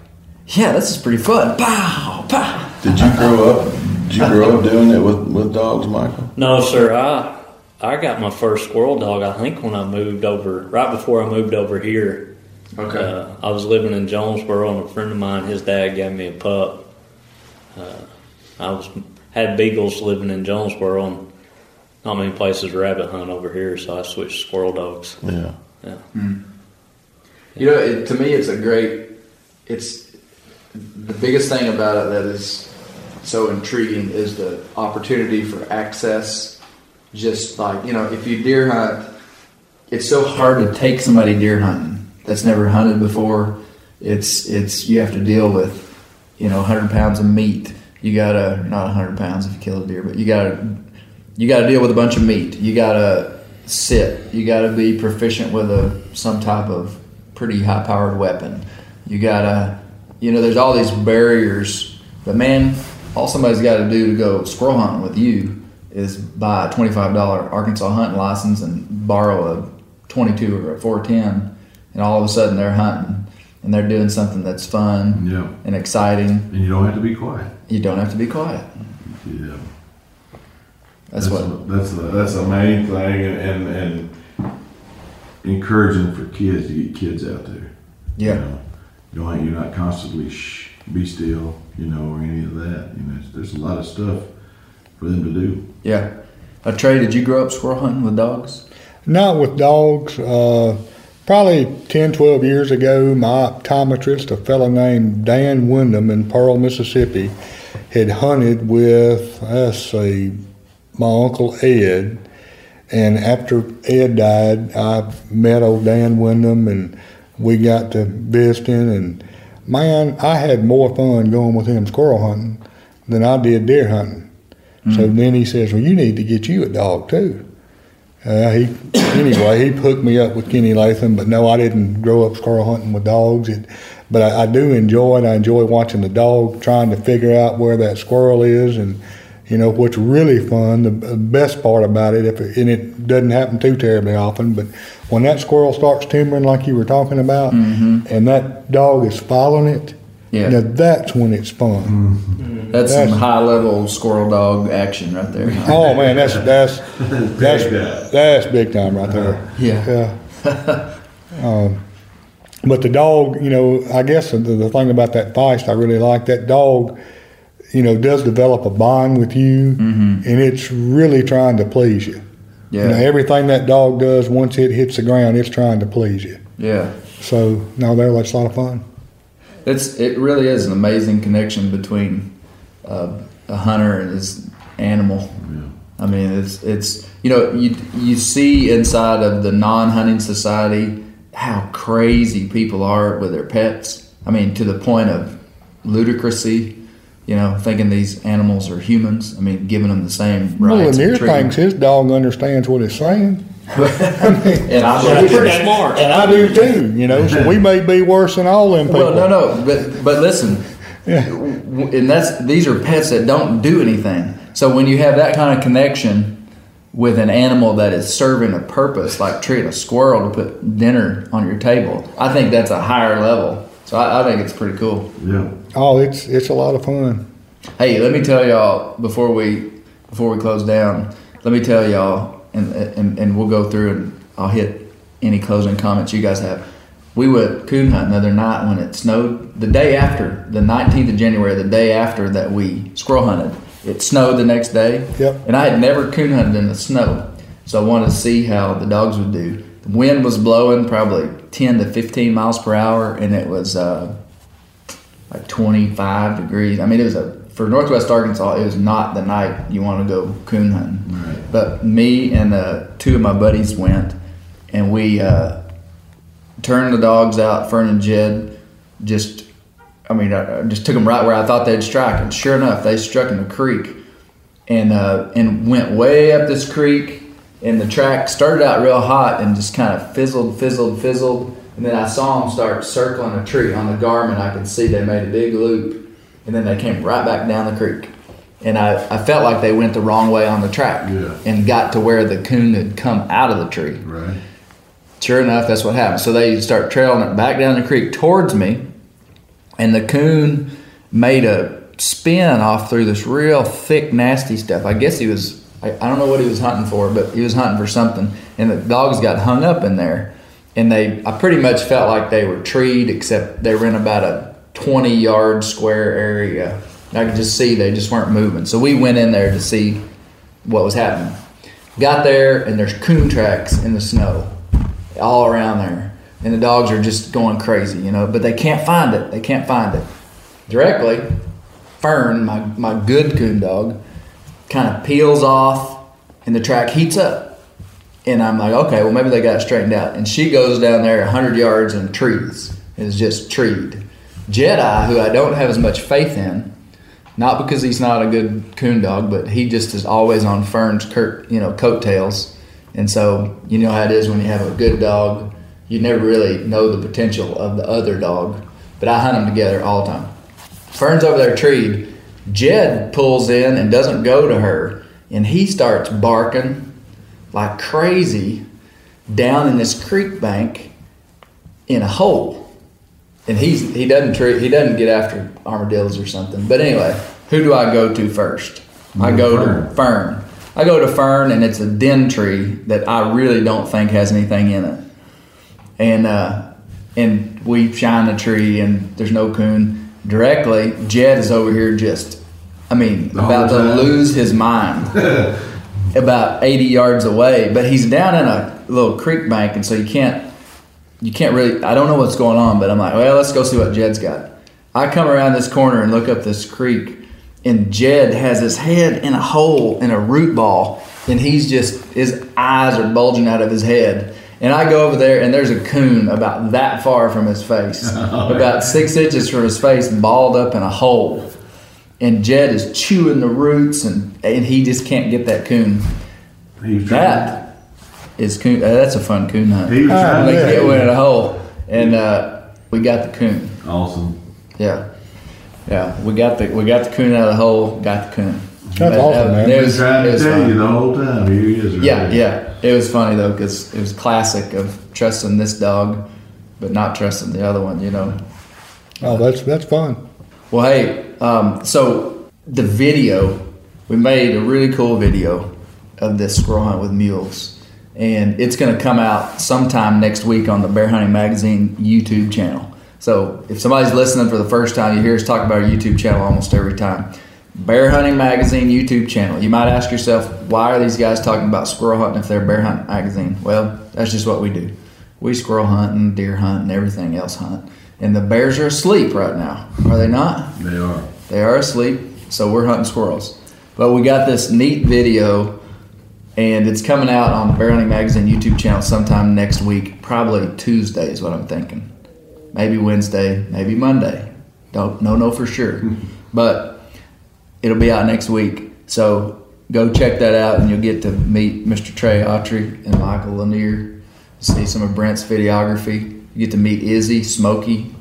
yeah, this is pretty fun. Pow, pow. Did you grow up? Did you grow up doing it with, with dogs, Michael? No, sir. I I got my first squirrel dog. I think when I moved over, right before I moved over here. Okay. Uh, I was living in Jonesboro, and a friend of mine, his dad gave me a pup. Uh, I was had beagles living in Jonesboro, and not many places rabbit hunt over here, so I switched squirrel dogs. Yeah. Yeah. Mm. You know, it, to me, it's a great. It's the biggest thing about it that is so intriguing is the opportunity for access. Just like you know, if you deer hunt, it's so hard to take somebody deer hunting that's never hunted before. It's it's you have to deal with you know 100 pounds of meat. You gotta not 100 pounds if you kill a deer, but you gotta you gotta deal with a bunch of meat. You gotta sit. You gotta be proficient with a some type of pretty high powered weapon. You gotta you know there's all these barriers, but man, all somebody's got to do to go squirrel hunting with you is buy a twenty five dollar Arkansas hunting license and borrow a twenty two or a four ten, and all of a sudden they're hunting and they're doing something that's fun Yeah. and exciting. And you don't have to be quiet. You don't have to be quiet. Yeah. That's, what. a, that's a, that's a main thing, and, and and encouraging for kids to get kids out there. You, Yeah. know, you don't, you're not constantly shh, be still, you know, or any of that. You know, there's a lot of stuff for them to do. Yeah. Uh, Trey, did you grow up squirrel hunting with dogs? Not with dogs. Uh, probably 10, 12 years ago, my optometrist, a fellow named Dan Wyndham in Pearl, Mississippi, had hunted with, let's see, my uncle Ed. And after Ed died, I met old Dan Wyndham and we got to visiting. And man, I had more fun going with him squirrel hunting than I did deer hunting. So then he says, Well, you need to get you a dog too. Uh, he anyway, he hooked me up with Kenny Latham, but no, I didn't grow up squirrel hunting with dogs. It, but I, I do enjoy it. I enjoy watching the dog trying to figure out where that squirrel is, and you know what's really fun. The, the best part about it, if it, and it doesn't happen too terribly often, but when that squirrel starts timbering like you were talking about, and that dog is following it, Yeah. now that's when it's fun. That's some high level squirrel dog action right there. [laughs] Oh man, that's that's [laughs] that's that's big time right there. Yeah. Yeah. [laughs] um, but the dog, you know, I guess the, the thing about that feist I really like that dog, you know, does develop a bond with you, and it's really trying to please you. You know, Yeah. everything that dog does once it hits the ground, it's trying to please you. Yeah. So no, there that's a lot of fun. It's it really is an amazing connection between uh, a hunter and his animal. I mean, it's it's you know you you see inside of the non-hunting society how crazy people are with their pets. I mean, to the point of ludicrousy. You know, thinking these animals are humans. I mean, giving them the same Well, rights. and Lanier treatment. thinks his dog understands what it's saying. [laughs] and I That's believe pretty it. smart. And I do too, you know, so we may be worse than all them people. Well, no, no, but but listen, w- and that's these are pets that don't do anything. So when you have that kind of connection with an animal that is serving a purpose, like treating a squirrel to put dinner on your table, I think that's a higher level. So I, I think it's pretty cool. Yeah. Oh, it's, it's a lot of fun. Hey, let me tell y'all before we before we close down. Let me tell y'all, and and, and we'll go through and I'll hit any closing comments you guys have. We went coon hunting the other night when it snowed. The day after, the 19th of January, the day after that we squirrel hunted, it snowed the next day. Yep. And I had never coon hunted in the snow, so I wanted to see how the dogs would do. The wind was blowing probably 10 to 15 miles per hour, and it was. Uh, like 25 degrees. I mean, it was a for Northwest Arkansas. It was not the night you want to go coon hunting. But me and uh, two of my buddies went, and we uh, turned the dogs out. Fern and Jed just, I mean, I, I just took them right where I thought they'd strike, and sure enough, they struck in the creek, and uh, and went way up this creek. And the track started out real hot and just kind of fizzled, fizzled, fizzled. And then I saw them start circling a tree on the Garmin. I could see they made a big loop, and then they came right back down the creek. And I, I felt like they went the wrong way on the track Yeah. and got to where the coon had come out of the tree. Right. Sure enough, that's what happened. So they start trailing it back down the creek towards me, and the coon made a spin off through this real thick, nasty stuff. I guess he was, I, I don't know what he was hunting for, but he was hunting for something. And the dogs got hung up in there. And they, I pretty much felt like they were treed, except they were in about a 20 yard square area. I could just see they just weren't moving. So we went in there to see what was happening. Got there, and there's coon tracks in the snow all around there. And the dogs are just going crazy, you know, but they can't find it. They can't find it. Directly, Fern, my, my good coon dog, kind of peels off and the track heats up. And I'm like, okay, well, maybe they got it straightened out. And she goes down there 100 yards and trees, and is just treed. Jedi, who I don't have as much faith in, not because he's not a good coon dog, but he just is always on Fern's curt, you know, coattails. And so you know how it is when you have a good dog, you never really know the potential of the other dog. But I hunt them together all the time. Fern's over there treed. Jed pulls in and doesn't go to her, and he starts barking like crazy down in this creek bank in a hole. And he's he doesn't treat he doesn't get after armadillos or something. But anyway, who do I go to first? I go to Fern. I go to Fern, and it's a den tree that I really don't think has anything in it. And uh, and we shine the tree, and there's no coon. Directly, Jed is over here just, I mean, about to lose his mind. [laughs] about 80 yards away, but he's down in a little creek bank, and so you can't you can't really. I don't know what's going on, but I'm like, well, let's go see what Jed's got. I come around this corner and look up this creek, and Jed has his head in a hole in a root ball, and he's just his eyes are bulging out of his head. And I go over there, and there's a coon about that far from his face, [laughs] oh, about six inches from his face, balled up in a hole. And Jed is chewing the roots, and and he just can't get that coon. He was trying. That is coon. Uh, that's a fun coon hunt. He was trying. They get one in a hole, and uh, we got the coon. Awesome. Yeah, yeah. We got the we got the coon out of the hole. Got the coon. That's awesome, man. It was, was trying to tell fun. you the whole time. Here he is. Right Yeah, there. yeah. It was funny though because it was classic of trusting this dog, but not trusting the other one. You know. Oh, that's, that's fun. Well, hey, um, so the video, we made a really cool video of this squirrel hunt with mules, and it's going to come out sometime next week on the Bear Hunting Magazine YouTube channel. So if somebody's listening for the first time, you hear us talk about our YouTube channel almost every time. Bear Hunting Magazine YouTube channel. You might ask yourself, why are these guys talking about squirrel hunting if they're Bear Hunt Magazine? Well, that's just what we do. We squirrel hunt and deer hunt and everything else hunt. And the bears are asleep right now, are they not? They are. They are asleep, so we're hunting squirrels. But we got this neat video, and it's coming out on the Bear Hunting Magazine YouTube channel sometime next week. Probably Tuesday is what I'm thinking. Maybe Wednesday, maybe Monday. Don't no know for sure, [laughs] but it'll be out next week. So go check that out, and you'll get to meet Mr. Trey Autry and Michael Lanier. See some of Brent's videography. You get to meet Izzy, Smokey,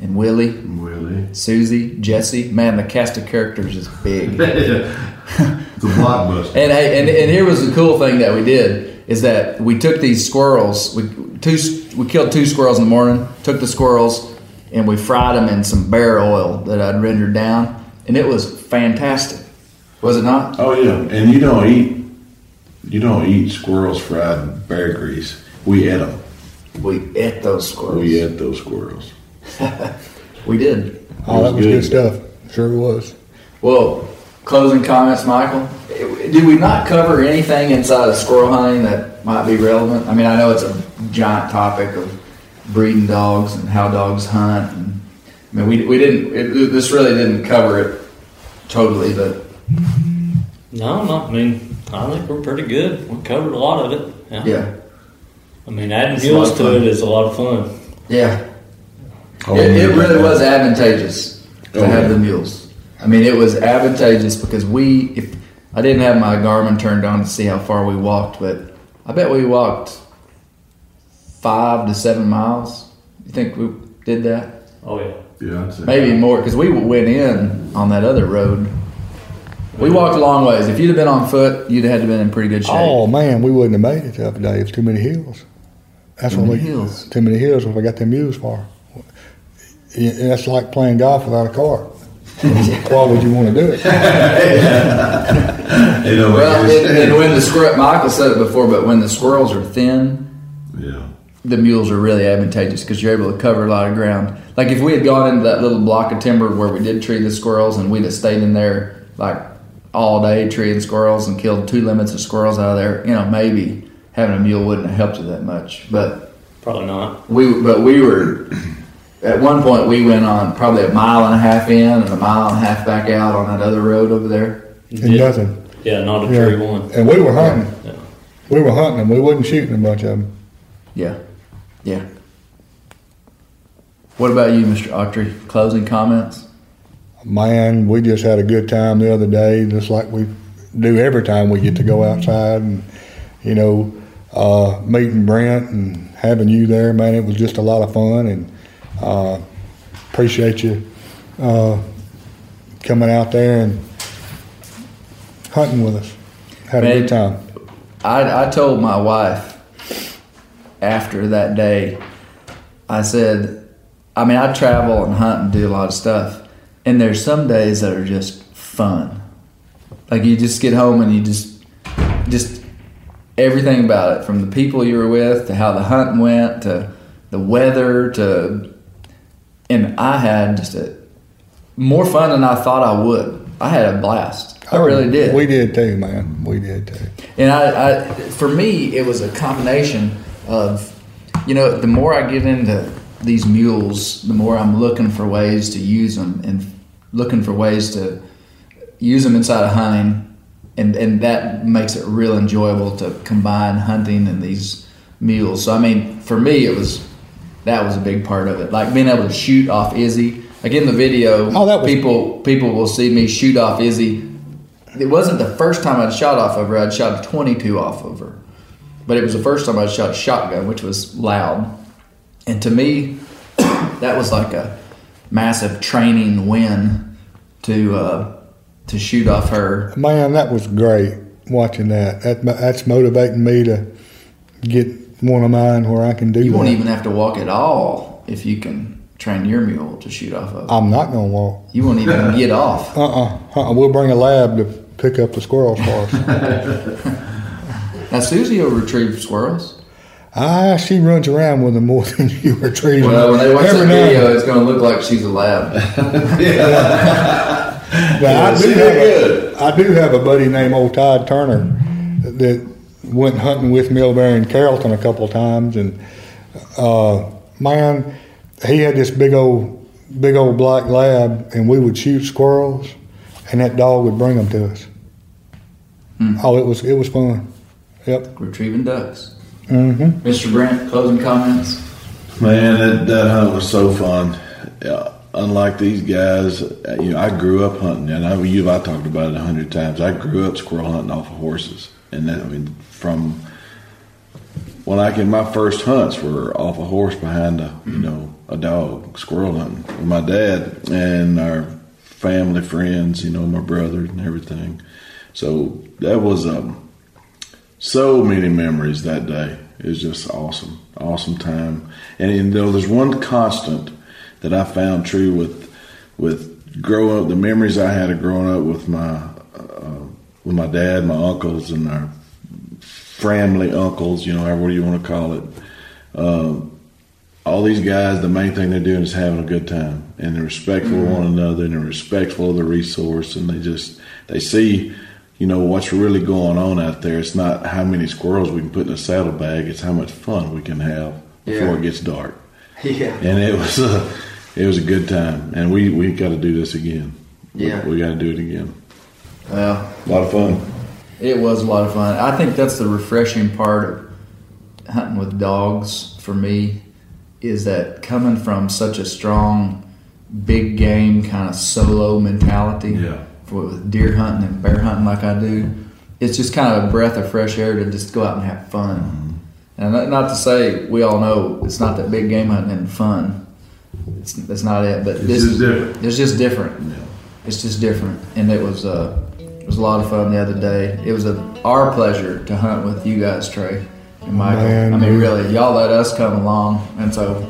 and Willie, Really? Susie, Jessie. Man, the cast of characters is big. [laughs] It's a blockbuster. And hey, and, and here was the cool thing that we did is that we took these squirrels. We two we killed two squirrels in the morning. Took the squirrels and we fried them in some bear oil that I'd rendered down, and it was fantastic. Was it not? Oh yeah, and you don't eat you don't eat squirrels fried in bear grease. We ate them. We ate those squirrels. We ate those squirrels. [laughs] We did. Oh, that was good. good stuff. Sure it was. Well, closing comments, Michael. Did we not cover anything inside of squirrel hunting that might be relevant? I mean, I know it's a giant topic of breeding dogs and how dogs hunt. And, I mean, we, we didn't. It, this really didn't cover it totally, but No, no, I mean, I think we're pretty good. We covered a lot of it. Yeah. yeah, I mean, adding It's mules to fun. it is a lot of fun. yeah. Oh, it, it really was advantageous to Oh, have yeah. the mules. I mean, it was advantageous because we, if I didn't have my Garmin turned on to see how far we walked, but I bet we walked five to seven miles. You think we did that? Oh yeah. Yeah, I'd say. Maybe more because we went in on that other road. We walked a long ways. If you'd have been on foot, you'd have had to been in pretty good shape. Oh man, we wouldn't have made it the other day. It's too many hills. That's Too what many we hills. Too many hills. What we got them mules for? Yeah, That's like playing golf without a car. [laughs] Why would you want to do it? [laughs] You know, Well, it's- and, and when the squirrel, Michael said it before, but when the squirrels are thin, yeah. the mules are really advantageous because you're able to cover a lot of ground. Like if we had gone into that little block of timber where we did tree the squirrels and we'd have stayed in there like all day treeing squirrels and killed two limits of squirrels out of there, you know, maybe having a mule wouldn't have helped you that much. But Probably not. we, but we were at one point we went on probably a mile and a half in and a mile and a half back out on that other road over there. And nothing. Yeah, not a Yeah. tree one. And we were hunting. Yeah. We were hunting them. We wasn't shooting a bunch of them. Yeah, yeah. What about you, Mr. Autry? Closing comments? Man, we just had a good time the other day, just like we do every time we get to go outside and, you know, uh, meeting Brent and having you there, man, it was just a lot of fun and uh, appreciate you uh, coming out there and hunting with us. Had a good time. I, I told my wife after that day, I said, I mean, I travel and hunt and do a lot of stuff, and there's some days that are just fun. Like you just get home and you just, just everything about it, from the people you were with to how the hunt went to the weather to, and I had just a more fun than I thought I would. I had a blast. I really did. We did too, man. We did too. And I, I, for me, it was a combination of, you know, the more I get into these mules, the more I'm looking for ways to use them and looking for ways to use them inside of hunting, and and that makes it real enjoyable to combine hunting and these mules. So I mean, for me, it was that was a big part of it, like being able to shoot off Izzy. Like in the video, Oh, that was- people people will see me shoot off Izzy it wasn't the first time I'd shot off of her. I'd shot a 22 off of her, but it was the first time I'd shot a shotgun, which was loud. And to me, [coughs] that was like a massive training win to uh, to shoot off her. Man, that was great watching that. that. That's motivating me to get one of mine where I can do You that. won't even have to walk at all if you can train your mule to shoot off of. I'm not going to walk. You won't even [laughs] get off. Uh-uh. uh-uh. We'll bring a lab to pick up the squirrels for us. [laughs] Now Susie will retrieve squirrels. ah, she runs around with them more [laughs] than you retrieve. Well, when they watch Every that now and video, it's going to look like she's a lab. Now, I, do did have good. a, I do have a buddy named Old Todd Turner that went hunting with Milbury and Carrollton a couple of times, and uh, man, he had this big old, big old black lab, and we would shoot squirrels, and that dog would bring them to us. Oh, it was it was fun. Yep. Retrieving ducks. hmm Mr. Brent, closing comments. Man, that, that hunt was so fun. Yeah, unlike these guys, uh, you know, I grew up hunting, and I, you, I talked about it a hundred times. I grew up squirrel hunting off of horses, and that, I mean, from when I can, my first hunts were off a horse behind a, you know, a dog, squirrel hunting with my dad and our family friends, you know, my brother and everything. So that was um, so many memories that day. It was just awesome, awesome time. And you know, there's one constant that I found true with with growing up. The memories I had of growing up with my uh, with my dad, my uncles, and our family uncles. You know, however you want to call it. Um, all these guys, the main thing they're doing is having a good time, and they're respectful mm-hmm. of one another, and they're respectful of the resource, and they just they see you know what's really going on out there. It's not how many squirrels we can put in a saddlebag; it's how much fun we can have before Yeah. it gets dark. [laughs] Yeah. And it was a it was a good time, and we we got to do this again. We- Yeah. we, got to do it again. Well, A lot of fun. It was a lot of fun. I think that's the refreshing part of hunting with dogs for me is that coming from such a strong, big game kind of solo mentality Yeah. for with deer hunting and bear hunting like I do, it's just kind of a breath of fresh air to just go out and have fun. And not, not to say we all know it's not that big game hunting and fun. It's, that's not it. But this is different. It's just different. It's just different, and it was uh, it was a lot of fun the other day. It was a, our pleasure to hunt with you guys, Trey and Michael. Man, I mean, dude. really, y'all let us come along, and so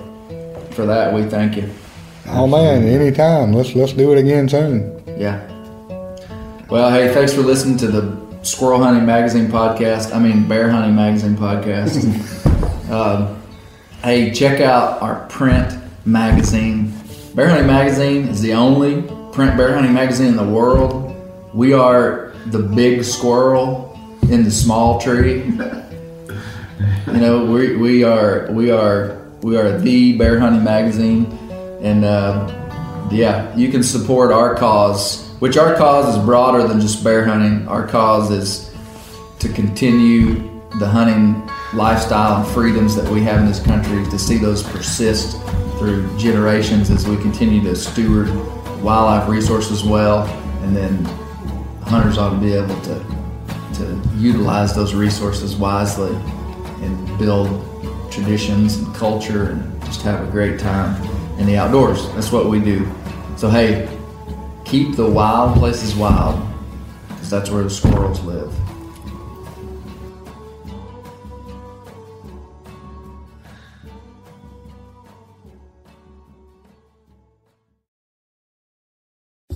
for that we thank you. Oh man, anytime. Let's let's do it again soon. Yeah. Well, hey, thanks for listening to the Squirrel Hunting Magazine podcast. I mean, Bear Hunting Magazine podcast. [laughs] um, hey, check out our print magazine. Bear Hunting Magazine is the only print bear hunting magazine in the world. We are the big squirrel in the small tree. You know, we, we are we are we are the bear hunting magazine, and uh, yeah, you can support our cause, which our cause is broader than just bear hunting. Our cause is to continue the hunting lifestyle and freedoms that we have in this country, to see those persist through generations as we continue to steward wildlife resources well, and then hunters ought to be able to to utilize those resources wisely and build traditions and culture and just have a great time in the outdoors. That's what we do. So hey, keep the wild places wild because that's where the squirrels live.